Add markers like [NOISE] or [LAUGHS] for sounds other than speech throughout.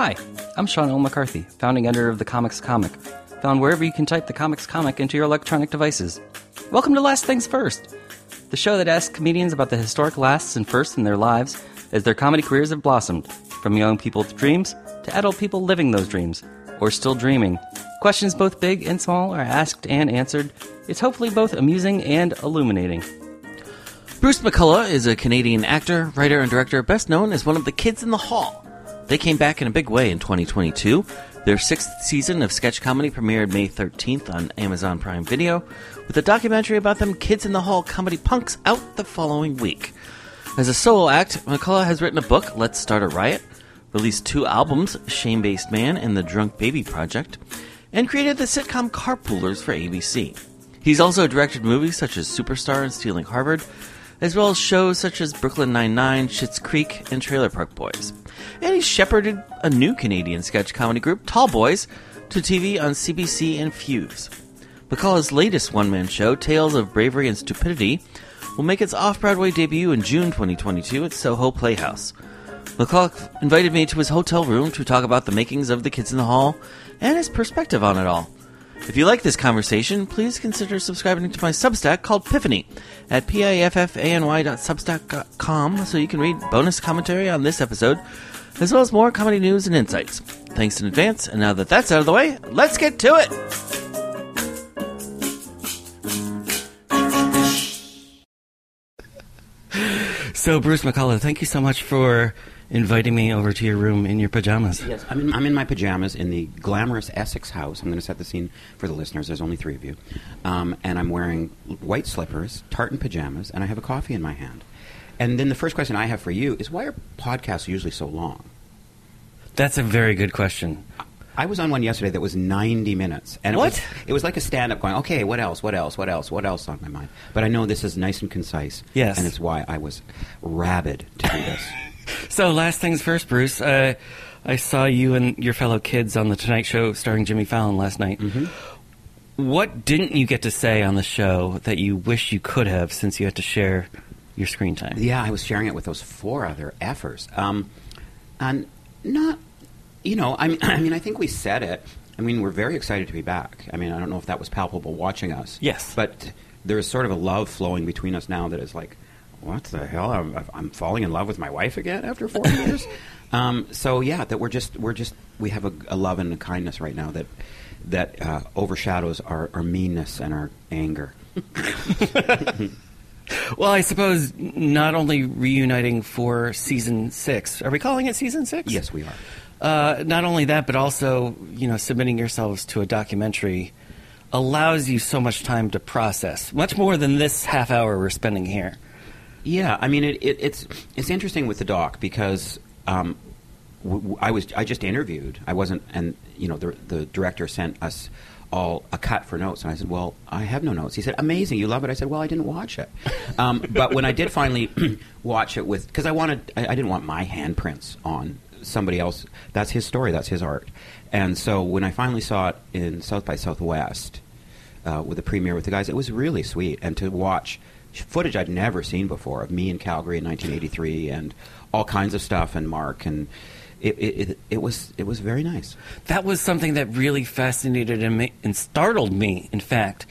Hi, I'm Sean L. McCarthy, founding editor of The Comics Comic, found wherever you can type The Comics Comic into your electronic devices. Welcome to Last Things First, the show that asks comedians about the historic lasts and firsts in their lives as their comedy careers have blossomed, from young people with dreams to adult people living those dreams, or still dreaming. Questions both big and small are asked and answered. It's hopefully both amusing and illuminating. Bruce McCulloch is a Canadian actor, writer, and director, best known as one of the kids in the hall. They came back in a big way in 2022. Their sixth season of sketch comedy premiered May 13th on Amazon Prime Video, with a documentary about them Kids in the Hall comedy punks out the following week. As a solo act, McCulloch has written a book, Let's Start a Riot, released two albums, Shame Based Man and The Drunk Baby Project, and created the sitcom Carpoolers for ABC. He's also directed movies such as Superstar and Stealing Harvard, as well as shows such as Brooklyn Nine-Nine, Schitt's Creek, and Trailer Park Boys. And he shepherded a new Canadian sketch comedy group, Tall Boys, to TV on CBC and Fuse. McCulloch's latest one-man show, Tales of Bravery and Stupidity, will make its off-Broadway debut in June 2022 at Soho Playhouse. McCulloch invited me to his hotel room to talk about the makings of The Kids in the Hall and his perspective on it all. If you like this conversation, please consider subscribing to my Substack called Piffany at piffany.substack.com so you can read bonus commentary on this episode, as well as more comedy news and insights. Thanks in advance, and now that that's out of the way, let's get to it! So, Bruce McCulloch, thank you so much for inviting me over to your room in your pajamas. Yes, I'm in, I'm in my pajamas in the glamorous Essex house. I'm going to set the scene for the listeners. There's only three of you. Um, and I'm wearing white slippers, tartan pajamas, and I have a coffee in my hand. And then the first question I have for you is why are podcasts usually so long? That's a very good question. I was on one yesterday that was 90 minutes. And it What? Was, it was like a stand up going, okay, what else, what else, what else, what else on my mind? But I know this is nice and concise. Yes. And it's why I was rabid to do this. [LAUGHS] So, last things first, Bruce. Uh, I saw you and your fellow kids on the Tonight Show starring Jimmy Fallon last night. What didn't you get to say on the show that you wish you could have since you had to share your screen time? Yeah, I was sharing it with those four other effers. Um, and not, you know, I mean, [CLEARS THROAT] I mean, I think we said it. I mean, we're very excited to be back. I mean, I don't know if that was palpable watching us. Yes. But there is sort of a love flowing between us now that is like, what the hell? I'm, I'm falling in love with my wife again after four [LAUGHS] years. Um, so yeah, that we're just we're just we have a, a love and a kindness right now that that uh, overshadows our, our meanness and our anger. [LAUGHS] [LAUGHS] Well, I suppose not only reuniting for season six. Are we calling it season six? Yes, we are. Uh, not only that, but also, you know, submitting yourselves to a documentary allows you so much time to process, much more than this half hour we're spending here. Yeah, I mean it, it, it's it's interesting with the doc because um, was I just interviewed. I wasn't, and you know the the director sent us all a cut for notes, and I said, "Well, I have no notes." He said, "Amazing, you love it." I said, "Well, I didn't watch it," um, but when I did finally [CLEARS THROAT] watch it with because I wanted I, I didn't want my handprints on somebody else. That's his story. That's his art. And so when I finally saw it in South by Southwest uh, with the premiere with the guys, it was really sweet. And to watch footage I'd never seen before of me in Calgary in 1983 and all kinds of stuff and Mark and it, it, it, it was it was very nice. That was something that really fascinated and, and startled me, in fact,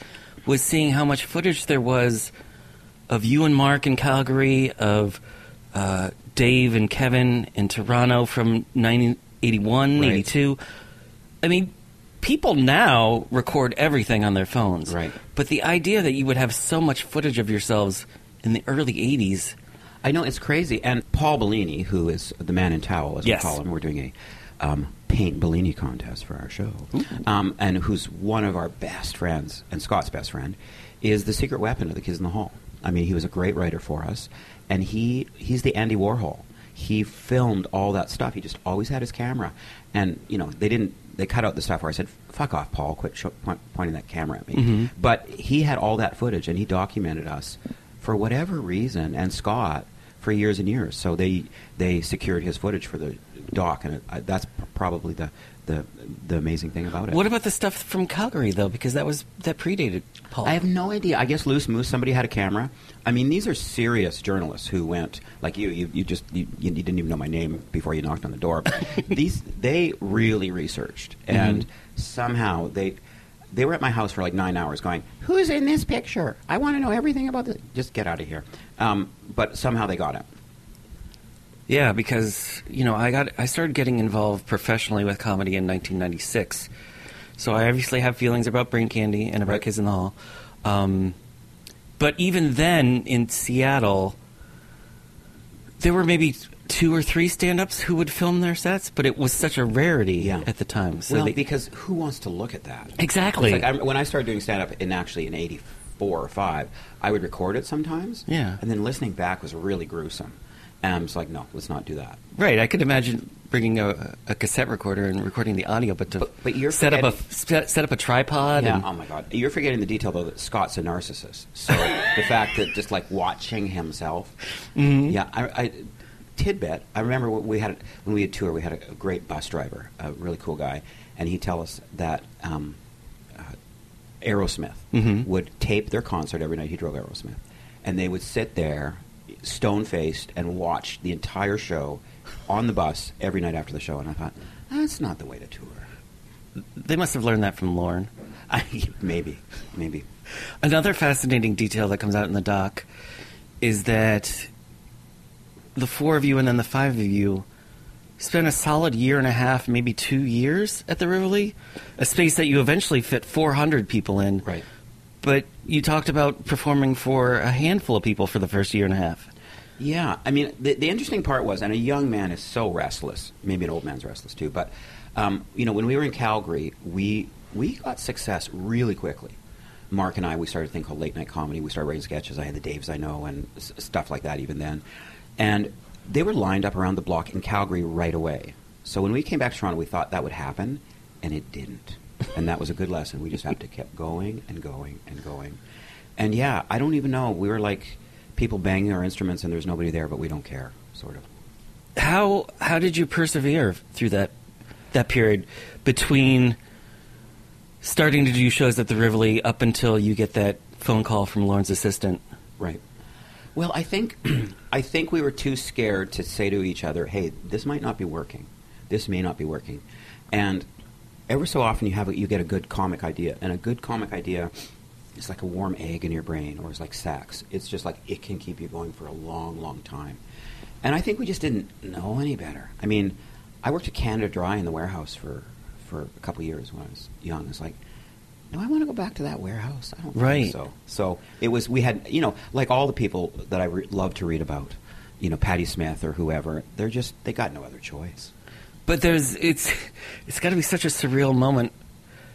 was seeing how much footage there was of you and Mark in Calgary, of uh, Dave and Kevin in Toronto from 1981, Right. 82. I mean, people now record everything on their phones. Right. But the idea that you would have so much footage of yourselves in the early 80s. I know it's crazy. And Paul Bellini, who is the man in towel, as Yes. we call him, we're doing a um, paint Bellini contest for our show, um, and who's one of our best friends and Scott's best friend, is the secret weapon of the Kids in the Hall. I mean, he was a great writer for us, and he he's the Andy Warhol. He filmed all that stuff. He just always had his camera, and you know they didn't. They cut out the stuff where I said, "Fuck off, Paul! Quit sho- point, pointing that camera at me." Mm-hmm. But he had all that footage, and he documented us for whatever reason. And Scott for years and years. So they they secured his footage for the doc, and it, that's probably the, the the amazing thing about it. What about the stuff from Calgary though? Because that was that predated Paul. I have no idea. I guess Loose Moose, somebody had a camera. I mean, these are serious journalists who went like you. You, you just you, you didn't even know my name before you knocked on the door. But [LAUGHS] these they really researched, and somehow they they were at my house for like nine hours, going, "Who's in this picture? I want to know everything about this." Just get out of here. Um, but somehow they got it. Yeah, because you know I got I started getting involved professionally with comedy in 1996, so I obviously have feelings about Brain Candy and about Right. Kids in the Hall. Um, but even then, in Seattle, there were maybe two or three stand-ups who would film their sets, but it was such a rarity Yeah. at the time. So well, they, because who wants to look at that? Exactly. Like I, when I started doing stand up in actually in '84 or five, I would record it sometimes. Yeah. And then listening back was really gruesome. And I'm just like, no, let's not do that. right, I could imagine bringing a, a cassette recorder and recording the audio, but to But- but you're set up a set, set up a tripod Yeah. and Oh my God. You're forgetting the detail though that Scott's a narcissist. So [LAUGHS] the fact that just like watching himself. Mm-hmm. Yeah. I, I tidbit. I remember when we had when we had tour. We had a, great bus driver, a really cool guy, and he'd tell us that. Um, Aerosmith Mhm. would tape their concert every night. He drove Aerosmith, and they would sit there, stone faced, and watch the entire show on the bus every night after the show. And I thought, that's not the way to tour. they must have learned that from Lorne. [LAUGHS] I, maybe, maybe. Another fascinating detail that comes out in the doc is that the four of you and then the five of you spent a solid year and a half, maybe two years at the Rivoli, a space that you eventually fit 400 people in. Right. But you talked about performing for a handful of people for the first year and a half. Yeah, I mean, the, the interesting part was, and a young man is so restless. Maybe an old man's restless too. But um, you know, when we were in Calgary, we we got success really quickly. Mark and I, we started a thing called late night comedy. We started writing sketches. I had the Daves I know and s- stuff like that even then, and they were lined up around the block in Calgary right away. So when we came back to Toronto, we thought that would happen, and it didn't. And that was a good lesson. We just have to keep going and going and going. And yeah, I don't even know. We were like people banging our instruments, and there's nobody there, but we don't care, sort of. How how did you persevere through that that period between starting to do shows at the Rivoli up until you get that phone call from Lorne's assistant? Right. Well, I think [CLEARS THROAT] I think we were too scared to say to each other, "Hey, this might not be working. This may not be working." And ever so often, you have a, you get a good comic idea, and a good comic idea is like a warm egg in your brain, or it's like sex. It's just like it can keep you going for a long, long time. And I think we just didn't know any better. I mean, I worked at Canada Dry in the warehouse for for a couple years when I was young. It's like, do I want to go back to that warehouse? I don't Right. think so. So it was. We had, you know, like all the people that I re- love to read about, you know, Patti Smith or whoever. They're just they got no other choice. But there's it's it's got to be such a surreal moment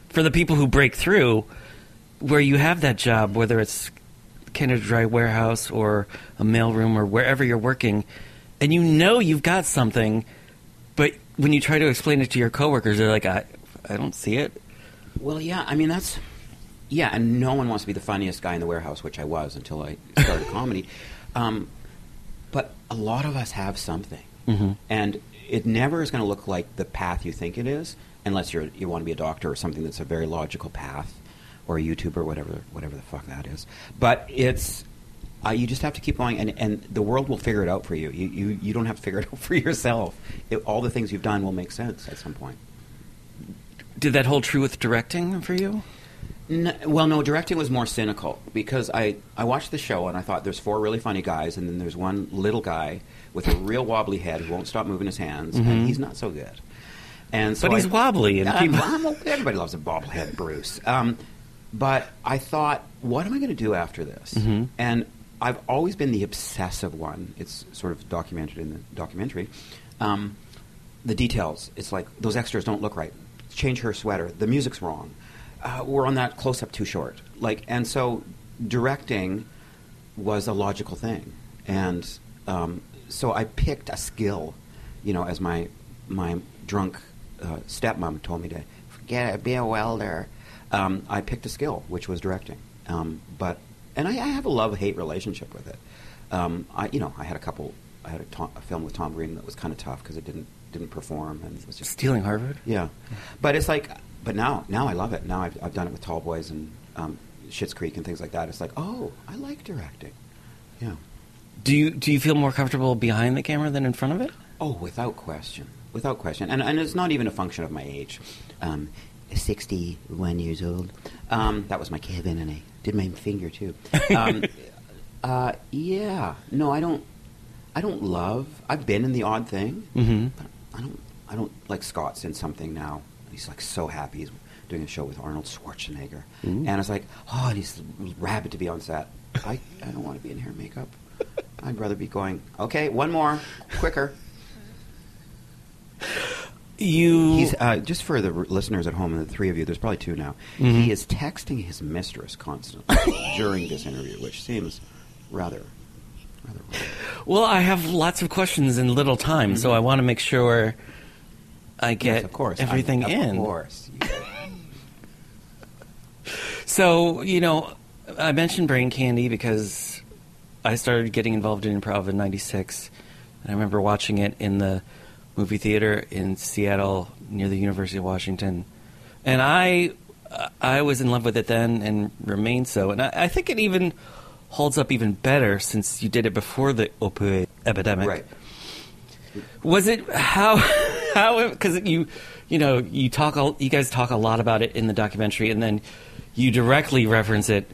for the people who break through, where you have that job, whether it's Canada Dry warehouse or a mailroom or wherever you're working, and you know you've got something, but when you try to explain it to your coworkers, they're like, I I don't see it. Well, yeah. I mean, that's yeah. And no one wants to be the funniest guy in the warehouse, which I was until I started [LAUGHS] comedy. Um, but a lot of us have something, Mhm. and it never is going to look like the path you think it is, unless you're you want to be a doctor or something that's a very logical path, or a YouTuber, whatever whatever the fuck that is. But it's uh, you just have to keep going, and, and the world will figure it out for you. You, you. you don't have to figure it out [LAUGHS] for yourself. It, all the things you've done will make sense at some point. Did that hold true with directing for you? N- well, no, directing was more cynical because I, I watched the show and I thought there's four really funny guys and then there's one little guy with a real wobbly head who won't stop moving his hands and he's not so good. And so But he's I- wobbly and people- everybody loves a bobblehead Bruce. Um, but I thought, what am I going to do after this? Mhm. And I've always been the obsessive one. It's sort of documented in the documentary. Um, the details. It's like those extras don't look right. Change her sweater. The music's wrong. Uh, we're on that close up too short. Like, and so directing was a logical thing, and um, so I picked a skill. You know, as my my drunk uh, stepmom told me to forget it, be a welder. Um, I picked a skill, which was directing. Um, but and I, I have a love hate relationship with it. Um, I, you know, I had a couple. I had a, a film with Tom Green that was kind of tough because it didn't didn't perform and it was just Stealing Harvard. yeah. But it's like, but now now I love it. Now I've, I've done it with Tall Boys and um, Schitt's Creek and things like that. It's like, oh, I like directing. Yeah. Do you do you feel more comfortable behind the camera than in front of it? Oh, without question, without question, and and it's not even a function of my age. Um, Sixty-one years old. Um, that was my Kevin, and I did my finger too. Um, [LAUGHS] uh, yeah, no, I don't. I don't love. I've been in the odd thing, Mhm. but I don't. I don't like Scott's in something now. He's like so happy. He's doing a show with Arnold Schwarzenegger, Ooh. and it's like, oh, and he's rabid to be on set. I, I don't want to be in hair and makeup. I'd rather be going. Okay, one more, quicker. You He's uh, just for the r- listeners at home and the three of you. There's probably two now. Mhm. He is texting his mistress constantly [LAUGHS] during this interview, which seems rather, rather. well, I have lots of questions in little time, so I want to make sure I get Yes, of course, everything I, in. Of course. So, you know, I mentioned Brain Candy because I started getting involved in improv in 96. And I remember watching it in the movie theater in Seattle near the University of Washington. And I I was in love with it then and remain so. And I, I think it even holds up even better since you did it before the opioid epidemic. Right. Was it how [LAUGHS] how because you you know you talk a, you guys talk a lot about it in the documentary and then you directly reference it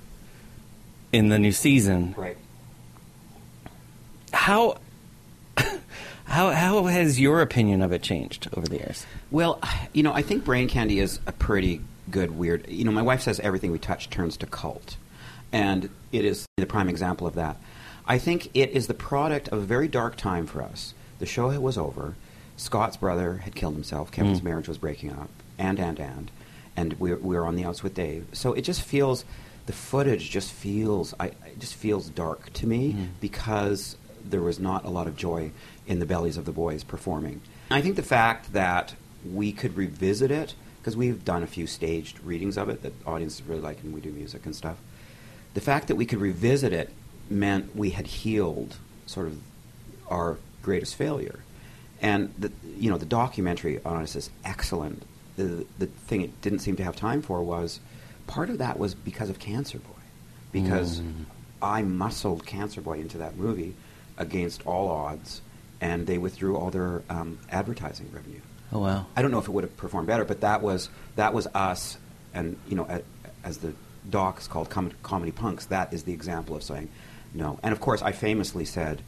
in the new season. Right. How [LAUGHS] how how has your opinion of it changed over the years? Well, you know, I think Brain Candy is a pretty good weird. You know, my wife says everything we touch turns to cult, and it is the prime example of that. I think it is the product of a very dark time for us. The show was over. Scott's brother had killed himself. Kevin's Mm. marriage was breaking up, and and and, and we we were on the outs with Dave. So it just feels, the footage just feels, I it just feels dark to me Mm. because there was not a lot of joy in the bellies of the boys performing. I think the fact that we could revisit it because we've done a few staged readings of it that audiences really like, and we do music and stuff. The fact that we could revisit it meant we had healed sort of our greatest failure, and the you know the documentary on us is excellent. The the thing it didn't seem to have time for was part of that was because of Cancer Boy, because Mm. I muscled Cancer Boy into that movie against all odds, and they withdrew all their um, advertising revenue. Oh wow. I don't know if it would have performed better, but that was that was us, and you know, as the doc is called Com- comedy punks. That is the example of saying no. And of course, I famously said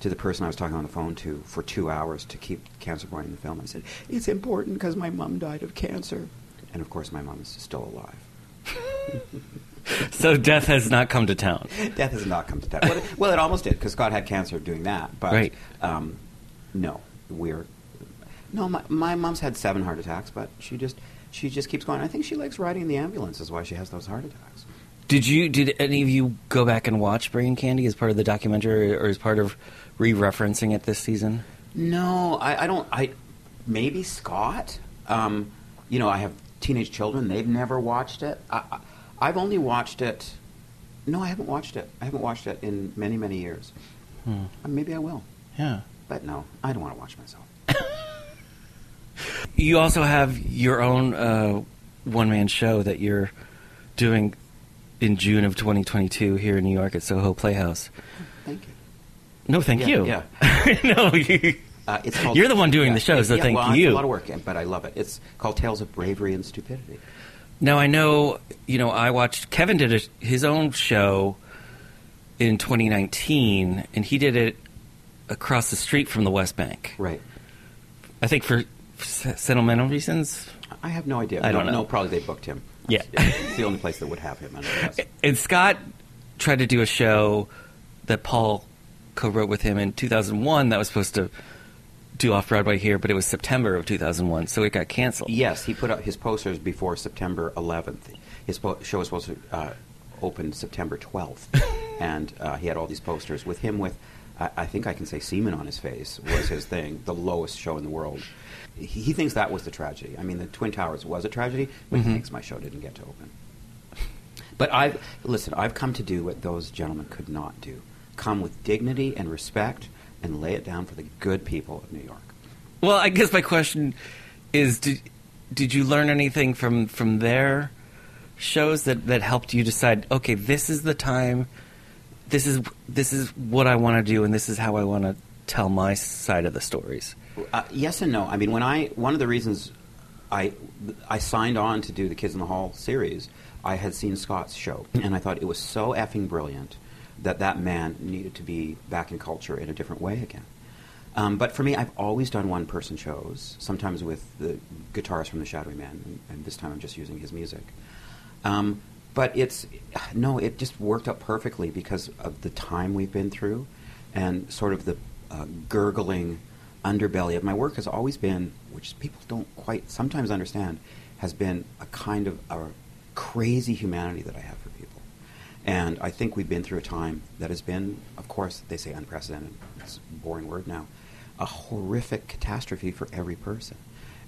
to the person I was talking on the phone to for two hours to keep Cancer Boy in the film. I said it's important because my mom died of cancer, and of course, my mom is still alive. [LAUGHS] So death has not come to town. Death has not come to town. Well, it, well, it almost did because Scott had cancer doing that. But Right. um, no, we're no. My, my mom's had seven heart attacks, but she just she just keeps going. I think she likes riding the ambulance. Is why she has those heart attacks. Did you did any of you go back and watch Brain Candy as part of the documentary or as part of re-referencing it this season? No, I, I don't. I maybe Scott. Um, you know, I have teenage children. They've never watched it. I, I, I've only watched it. No, I haven't watched it. I haven't watched it in many, many years. Hmm. Uh, maybe I will, Yeah. but no, I don't want to watch myself. You also have your own uh, one man show that you're doing in June of 2022 here in New York at Soho Playhouse. Thank you. No, thank Yeah, you. yeah. [LAUGHS] no, you, Uh, it's called, you're the one doing yeah, the show, so yeah, thank well, you. It's a lot of work, but I love it. It's called Tales of Bravery and Stupidity. Now I know, you know, I watched Kevin did a, his own show in 2019, and he did it across the street from the West Bank. Right. I think for s- sentimental reasons. I have no idea. I don't no, know. No, probably they booked him. Yeah. It's the only place that would have him. And Scott tried to do a show that Paul co-wrote with him in 2001 that was supposed to do off Broadway here, but it was September of 2001, so it got canceled. Yes, he put up his posters before September 11th. His po- show was supposed to uh, open September 12th, [LAUGHS] and uh, he had all these posters with him with, I, I think I can say, semen on his face was his [LAUGHS] thing. The lowest show in the world. He, he thinks that was the tragedy. I mean, the Twin Towers was a tragedy, but Mhm. he thinks my show didn't get to open. But I've listen. I've come to do what those gentlemen could not do. come with dignity and respect and lay it down for the good people of New York. Well, I guess my question is: Did did you learn anything from from their shows that that helped you decide? Okay, this is the time. This is this is what I want to do, and this is how I want to tell my side of the stories. Uh, yes and no. I mean, when I one of the reasons I I signed on to do the Kids in the Hall series, I had seen Scott's show, and I thought it was so effing brilliant that that man needed to be back in culture in a different way again. Um, but for me, I've always done one person shows, sometimes with the guitarist from the Shadowy Man, and, and this time I'm just using his music. Um, but it's, [SIGHS] no, it just worked out perfectly because of the time we've been through and sort of the uh, gurgling underbelly of my work has always been, which people don't quite sometimes understand, has been a kind of a crazy humanity that I have for people. And I think we've been through a time that has been, of course, they say unprecedented. It's a boring word now a horrific catastrophe for every person.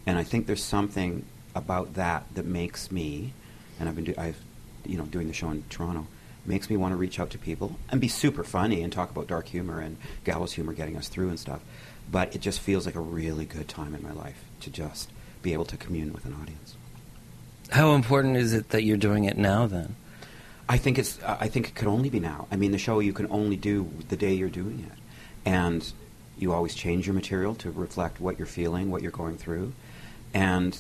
And I think there's something about that that makes me, and I've been do, I've, you know, doing the show in Toronto, makes me want to reach out to people and be super funny and talk about dark humor and gallows humor getting us through and stuff. But it just feels like a really good time in my life to just be able to commune with an audience. How important is it that you're doing it now then? I think it's. I think it could only be now. I mean, the show you can only do the day you're doing it, and you always change your material to reflect what you're feeling, what you're going through. And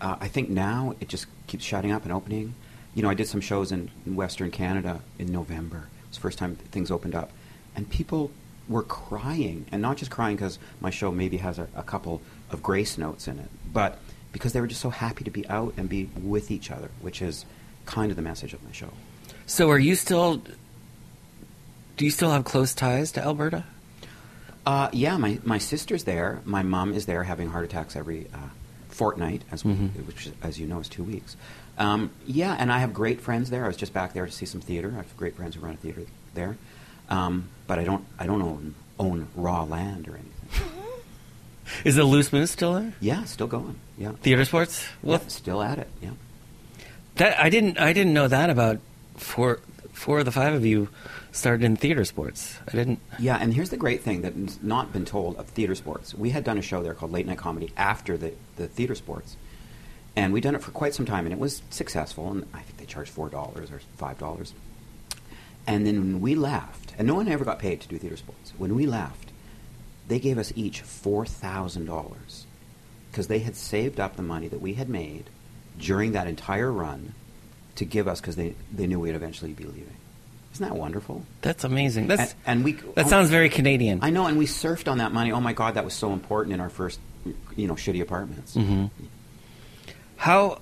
uh, I think now it just keeps shutting up and opening. You know, I did some shows in, in Western Canada in November. It was the first time things opened up. And people were crying, and not just crying because my show maybe has a, a couple of grace notes in it, but because they were just so happy to be out and be with each other, which is kind of the message of my show. So, are you still? Do you still have close ties to Alberta? Uh, yeah, my, my sister's there. My mom is there having heart attacks every uh, fortnight, as Mhm. which, as you know, is two weeks. Um, yeah, and I have great friends there. I was just back there to see some theater. I have great friends who run a theater there, um, but I don't I don't own own raw land or anything. Is the Loose Moose still there? Yeah, still going. Yeah, Theater sports? Well, yeah, still at it. Yeah. that I didn't I didn't know that about four four of the five of you started in theater sports. I didn't. Yeah, and here's the great thing that's not been told of theater sports. We had done a show there called Late Night Comedy after the, the theater sports. And we'd done it for quite some time, and it was successful. And I think they charged $4 or $5. And then when we left, and no one ever got paid to do theater sports, when we left, they gave us each $4,000 because they had saved up the money that we had made during that entire run to give us because they, they knew we'd eventually be leaving. Isn't that wonderful? That's amazing. That's and, and we that sounds very Canadian. I know, and we surfed on that money. Oh my God, that was so important in our first, you know, shitty apartments. Mhm. How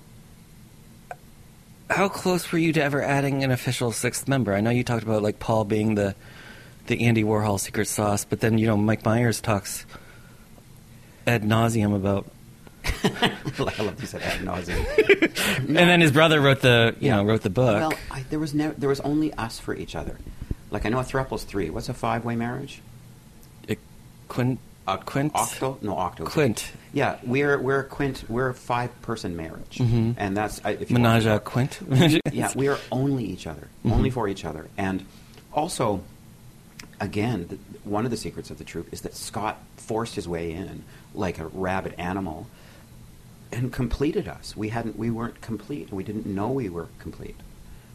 how close were you to ever adding an official sixth member? I know you talked about like Paul being the the Andy Warhol secret sauce, but then you know Mike Myers talks ad nauseum about, [LAUGHS] I love you said ad nauseum. [LAUGHS] and then his brother wrote the you Yeah. know wrote the book. Well, I, there was never, there was only us for each other. Like I know a thruple's three. What's a five-way marriage? Uh, Quint, A Quint, octo? No, octo. Quint, Yeah, we're we're a quint. We're a five-person marriage, Mhm. and that's I- if you Menage a Quint. [LAUGHS] yeah, we are only each other, only for each other. And also, again, th one of the secrets of the troupe is that Scott forced his way in like a rabid animal and completed us. We hadn't, we weren't complete. We didn't know we were complete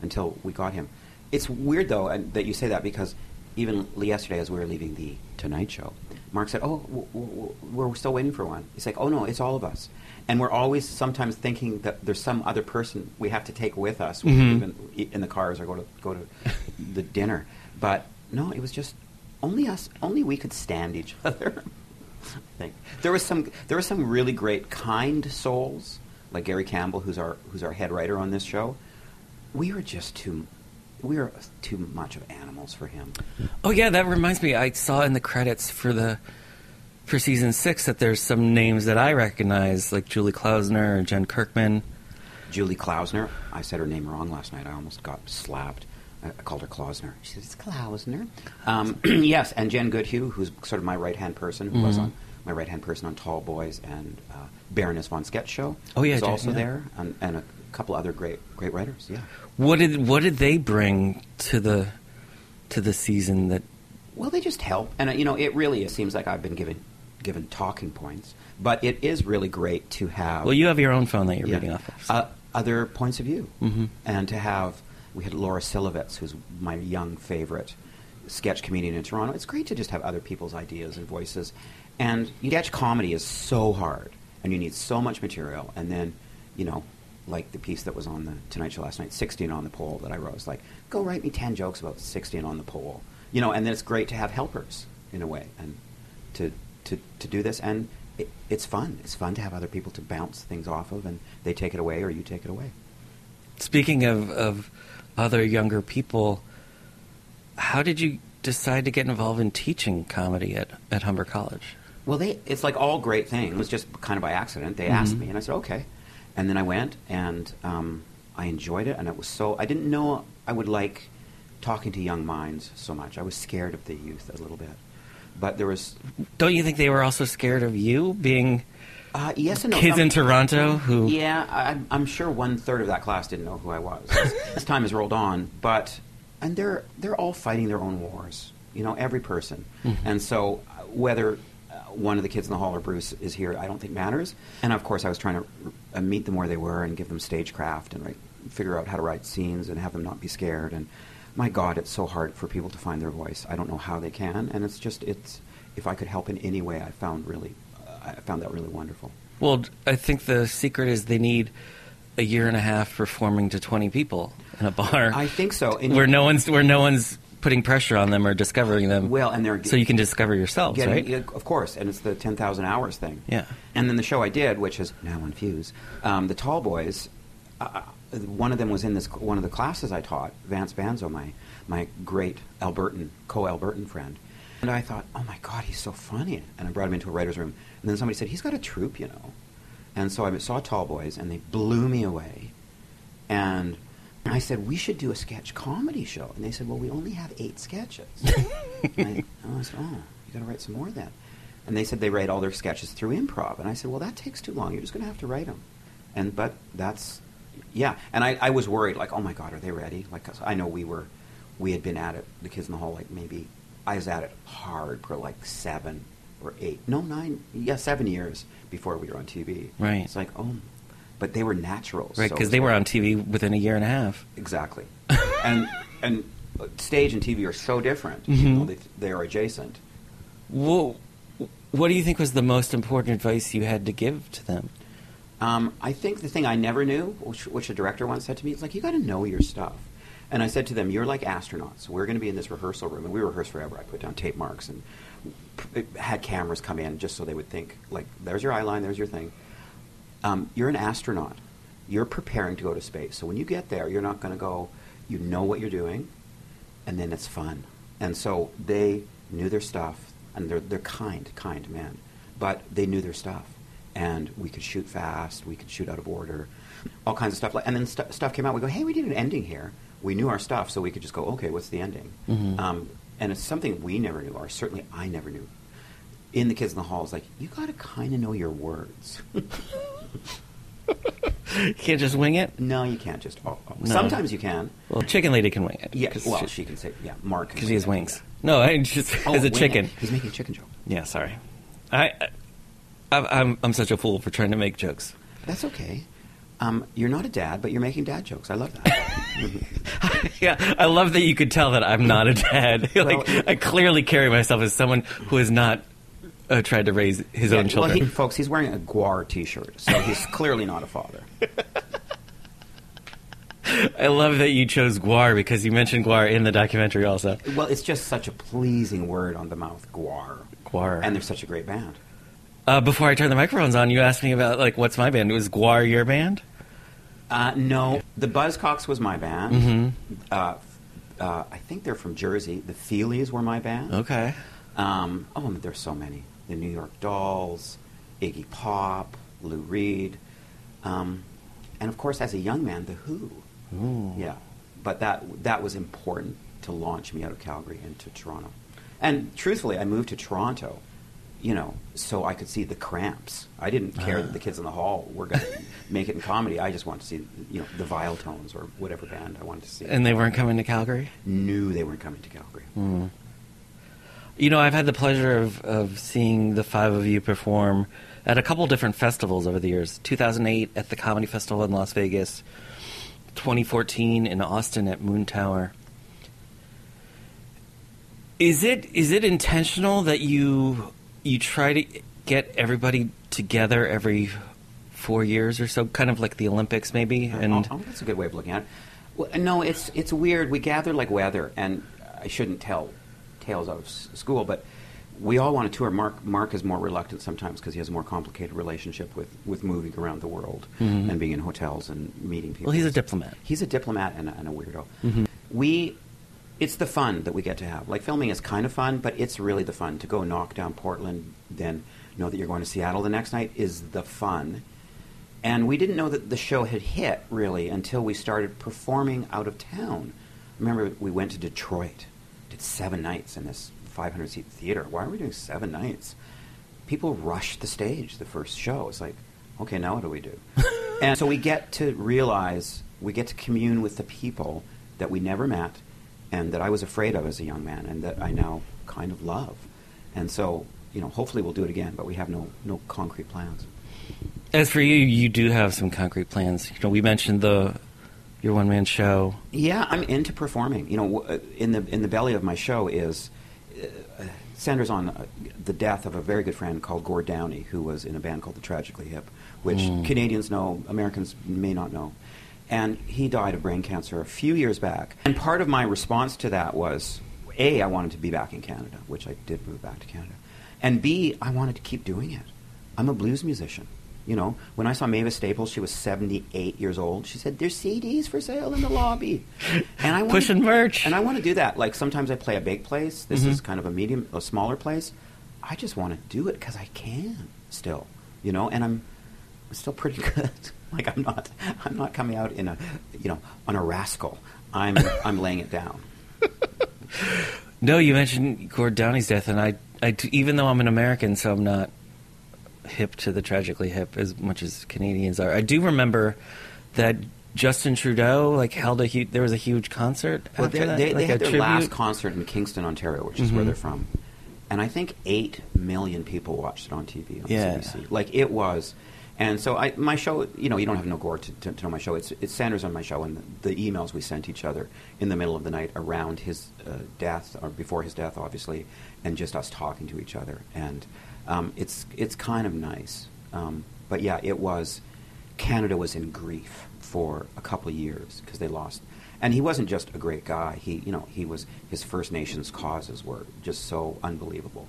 until we got him. It's weird though and, that you say that because even yesterday, as we were leaving the Tonight Show, Mark said, "Oh, w- w- we're still waiting for one." He's like, "Oh no, it's all of us." And we're always sometimes thinking that there's some other person we have to take with us, Mhm. even in the cars or go to go to [LAUGHS] the dinner. But no, it was just only us. Only we could stand each [LAUGHS] other. I think there was some there were some really great kind souls like Gary Campbell, who's our who's our head writer on this show. We were just too we were too much of animals for him. Oh yeah, that reminds me. I saw in the credits for the for season six that there's some names that I recognize, like Julie Klausner or Jen Kirkman. Julie Klausner. I said her name wrong last night. I almost got slapped. I called her Klausner. She says, it's Klausner. Um, [CLEARS THROAT] yes, and Jen Goodhue, who's sort of my right hand person, who was Mhm. on my right hand person on Tall Boys and uh, Baroness von Sketch Show. Oh, yeah, is Jen, also yeah. there, and, and a couple other great great writers. Yeah. What did what did they bring to the to the season that Well, they just help, and uh, you know, it really it seems like I've been given given talking points, but it is really great to have. Well, you have your own phone that you're yeah, reading off of. so- uh, other points of view, Mhm. and to have we had Laura Silovitz, who's my young favorite sketch comedian in Toronto. It's great to just have other people's ideas and voices, and sketch comedy is so hard, and you need so much material, and then you know. Like the piece that was on the Tonight Show last night, 16 on the pole that I wrote. It's like, go write me 10 jokes about 16 on the pole. You know, and then it's great to have helpers in a way and to, to, to do this. And it, it's fun. It's fun to have other people to bounce things off of, and they take it away or you take it away. Speaking of, of other younger people, how did you decide to get involved in teaching comedy at, at Humber College? Well, they it's like all great things. It was just kind of by accident. They asked mm-hmm. me, and I said okay. And then I went, and um, I enjoyed it, and it was so. I didn't know I would like talking to young minds so much. I was scared of the youth a little bit, but there was Don't you think they were also scared of you being uh, yes and no. kids in Toronto who Yeah, I, I'm sure one third of that class didn't know who I was [LAUGHS] as, time has rolled on. But and they're they're all fighting their own wars. You know, every person. And so uh, whether one of the kids in the hall or Bruce is here, I don't think matters. And of course, I was trying to uh, meet them where they were and give them stagecraft and like, figure out how to write scenes and have them not be scared. And my God, it's so hard for people to find their voice. I don't know how they can, and it's just it's. If I could help in any way, I found really, uh, I found that really wonderful. Well, I think the secret is they need a year and a half performing to 20 people in a bar. I think so. And where no one's where no one's putting pressure on them or discovering them. Well, and they're so you can discover yourselves, Getting- right? Of course, and it's the 10,000 hours thing. Yeah. And then the show I did, which is now on Fuse, um, the Tall Boys, uh, one of them was in this one of the classes I taught, Vance Banzo, my, my great Albertan, co-Albertan friend. And I thought, oh my God, he's so funny. And I brought him into a writer's room. And then somebody said, he's got a troupe, you know. And so I saw Tall Boys, and they blew me away. And I said, we should do a sketch comedy show. And they said, well, we only have eight sketches. and I, I said, oh, you got to write some more then. And they said they write all their sketches through improv. And I said, well, that takes too long. You're just going to have to write them. And but that's yeah. And I, I was worried, like, oh my God, are they ready? Like, 'cause I know we were, we had been at it, the kids in the hall, like maybe I was at it hard for like seven or eight, no nine, yeah, seven years before we were on TV. Right. It's like oh, but they were naturals, right, because it's they were on TV within a year and a half. Exactly. and and stage and TV are so different. Mhm. You know, they, they are adjacent. Well, what do you think was the most important advice you had to give to them? Um, I think the thing I never knew, which, which a director once said to me, is like, you got to know your stuff. And I said to them, you're like astronauts. We're going to be in this rehearsal room. And we rehearsed forever. I put down tape marks and p- had cameras come in just so they would think, like, there's your eye line, there's your thing. Um, you're an astronaut. You're preparing to go to space. So when you get there, you're not going to go, you know what you're doing, and then it's fun. And so they knew their stuff, and they're, they're kind, kind men. But they knew their stuff. And we could shoot fast, we could shoot out of order, all kinds of stuff. And then stu stuff came out. We go, hey, we did an ending here. We knew our stuff, so we could just go, okay, what's the ending? Mhm. Um, and it's something we never knew, or certainly I never knew. In the kids in the hall, it's like you got to kind of know your words. [LAUGHS] You can't just wing it. no, you can't just. Oh, oh. No. Sometimes you can. Well, Chicken Lady can wing it. Yeah, well, she- she can say, yeah, Mark. because he has wings. No, I just Oh, as a chicken. it. He's making a chicken joke. Yeah, sorry. I, I I'm I'm such a fool for trying to make jokes. That's okay. Um, you're not a dad, but you're making dad jokes. I love that. [LAUGHS] yeah, I love that you could tell that I'm not a dad. [LAUGHS] like Well- I clearly carry myself as someone who is not uh, tried to raise his Yeah, own children. Well, he, folks, he's wearing a Gwar T-shirt, so he's [LAUGHS] clearly not a father. I love that you chose Gwar because you mentioned Gwar in the documentary also. Well, it's just such a pleasing word on the mouth, Gwar. Gwar. And they're such a great band. Uh, before I turn the microphones on, you asked me about like what's my band? Was Gwar your band? Uh, no, the Buzzcocks was my band. Mhm. Uh, uh, I think they're from Jersey. The Feelies were my band. Okay. Um, oh, there's so many. The New York Dolls, Iggy Pop, Lou Reed, um, and of course, as a young man, The Who. Ooh. Yeah, but that that was important to launch me out of Calgary into Toronto. And truthfully, I moved to Toronto, you know, so I could see the Cramps. I didn't care that the kids in the hall were going [LAUGHS] to make it in comedy. I just wanted to see, you know, the Viletones or whatever band I wanted to see. And they weren't coming to Calgary. knew they weren't coming to Calgary. Mm. You know, I've had the pleasure of, of seeing the five of you perform at a couple different festivals over the years. 2008 at the Comedy Festival in Las Vegas, 2014 in Austin at Moontower. Is it is it intentional that you you try to get everybody together every four years or so, kind of like the Olympics, maybe? Uh, and oh, oh, that's a good way of looking at it. Well, no, it's it's weird. We gather like weather, and I shouldn't tell tales out of s- school, but we all want to tour. Mark Mark is more reluctant sometimes because he has a more complicated relationship with, with moving around the world Mhm. and being in hotels and meeting people. well, he's a diplomat. He's a diplomat and a, and a weirdo. Mhm. We, it's the fun that we get to have. Like filming is kind of fun, but it's really the fun to go knock down Portland, then know that you're going to Seattle the next night is the fun. And we didn't know that the show had hit really until we started performing out of town. Remember, we went to Detroit, did seven nights in this 500 seat theater. Why are we doing seven nights? People rushed the stage the first show. It's like, okay, now what do we do? [LAUGHS] and so we get to realize, we get to commune with the people that we never met and that I was afraid of as a young man and that I now kind of love. And so, you know, hopefully we'll do it again, but we have no, no concrete plans. As for you, you do have some concrete plans. You know, we mentioned the your one man show. Yeah, I'm into performing. You know, uh, in the in the belly of my show is uh, centers on uh, the death of a very good friend called Gord Downie, who was in a band called the Tragically Hip, which Mm. Canadians know, Americans may not know. And he died of brain cancer a few years back. And part of my response to that was, a, I wanted to be back in Canada, which I did move back to Canada, and b, I wanted to keep doing it. I'm a blues musician. You know, when I saw Mavis Staples, she was 78 years old. She said, "There's CDs for sale in the lobby," and I wanna- Pushing merch. And I want to do that. Like sometimes I play a big place. This Mhm. is kind of a medium, a smaller place. I just want to do it because I can still, you know, and I'm still pretty [LAUGHS] good. like I'm not, I'm not coming out in a, you know, on a rascal. I'm, I'm laying it down. [LAUGHS] No, you mentioned Gord Downie's death, and I, I even though I'm an American, so I'm not hip to the tragically hip as much as Canadians are. I do remember that Justin Trudeau like held a huge. There was a huge concert Well, after they, that, they, like they had their tribute. last concert in Kingston, Ontario, which is where Mhm. they're from, and I think eight million people watched it on TV on Yeah. CBC. Like it was, and so I my show. You know, you don't have no Gord to, to, to know my show. It's it's Sanders on my show and the, the emails we sent each other in the middle of the night around his uh, death or before his death, obviously, and just us talking to each other. And um, it's it's kind of nice. Um, but yeah, it was. Canada was in grief for a couple years because they lost. And he wasn't just a great guy. He, you know, he was his First Nations causes were just so unbelievable.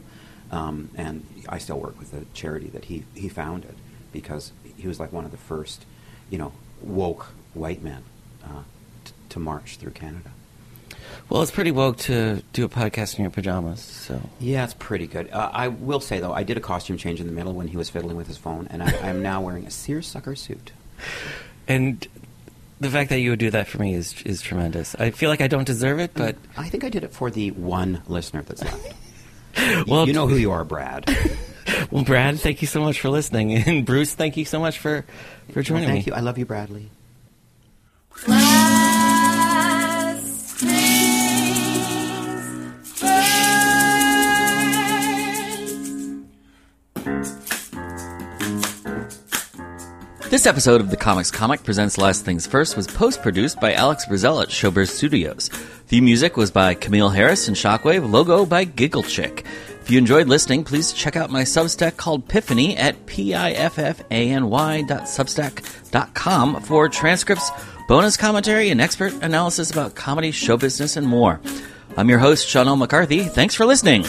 Um, and I still work with a charity that he he founded because he was like one of the first, you know, woke white men uh, t- to march through Canada. Well, it's pretty woke to do a podcast in your pajamas. So Yeah, it's pretty good. Uh, I will say though, I did a costume change in the middle when he was fiddling with his phone, and I, I'm now wearing a seersucker suit. and the fact that you would do that for me is is tremendous. I feel like I don't deserve it, but I think I did it for the one listener that's left. [LAUGHS] Well, you know who you are, Brad. [LAUGHS] well, Brad, thank you so much for listening, [LAUGHS] and Bruce, thank you so much for for Well, joining thank me. Thank you. I love you, Bradley. This episode of the Comics Comic Presents Last Things First was post produced by Alex Brazell at Showbiz Studios. The music was by Camille Harris and Shockwave, logo by Giggle Chick. If you enjoyed listening, please check out my Substack called Piffany at piffany.substack.com for transcripts, bonus commentary, and expert analysis about comedy, show business, and more. I'm your host, Sean L. McCarthy. Thanks for listening.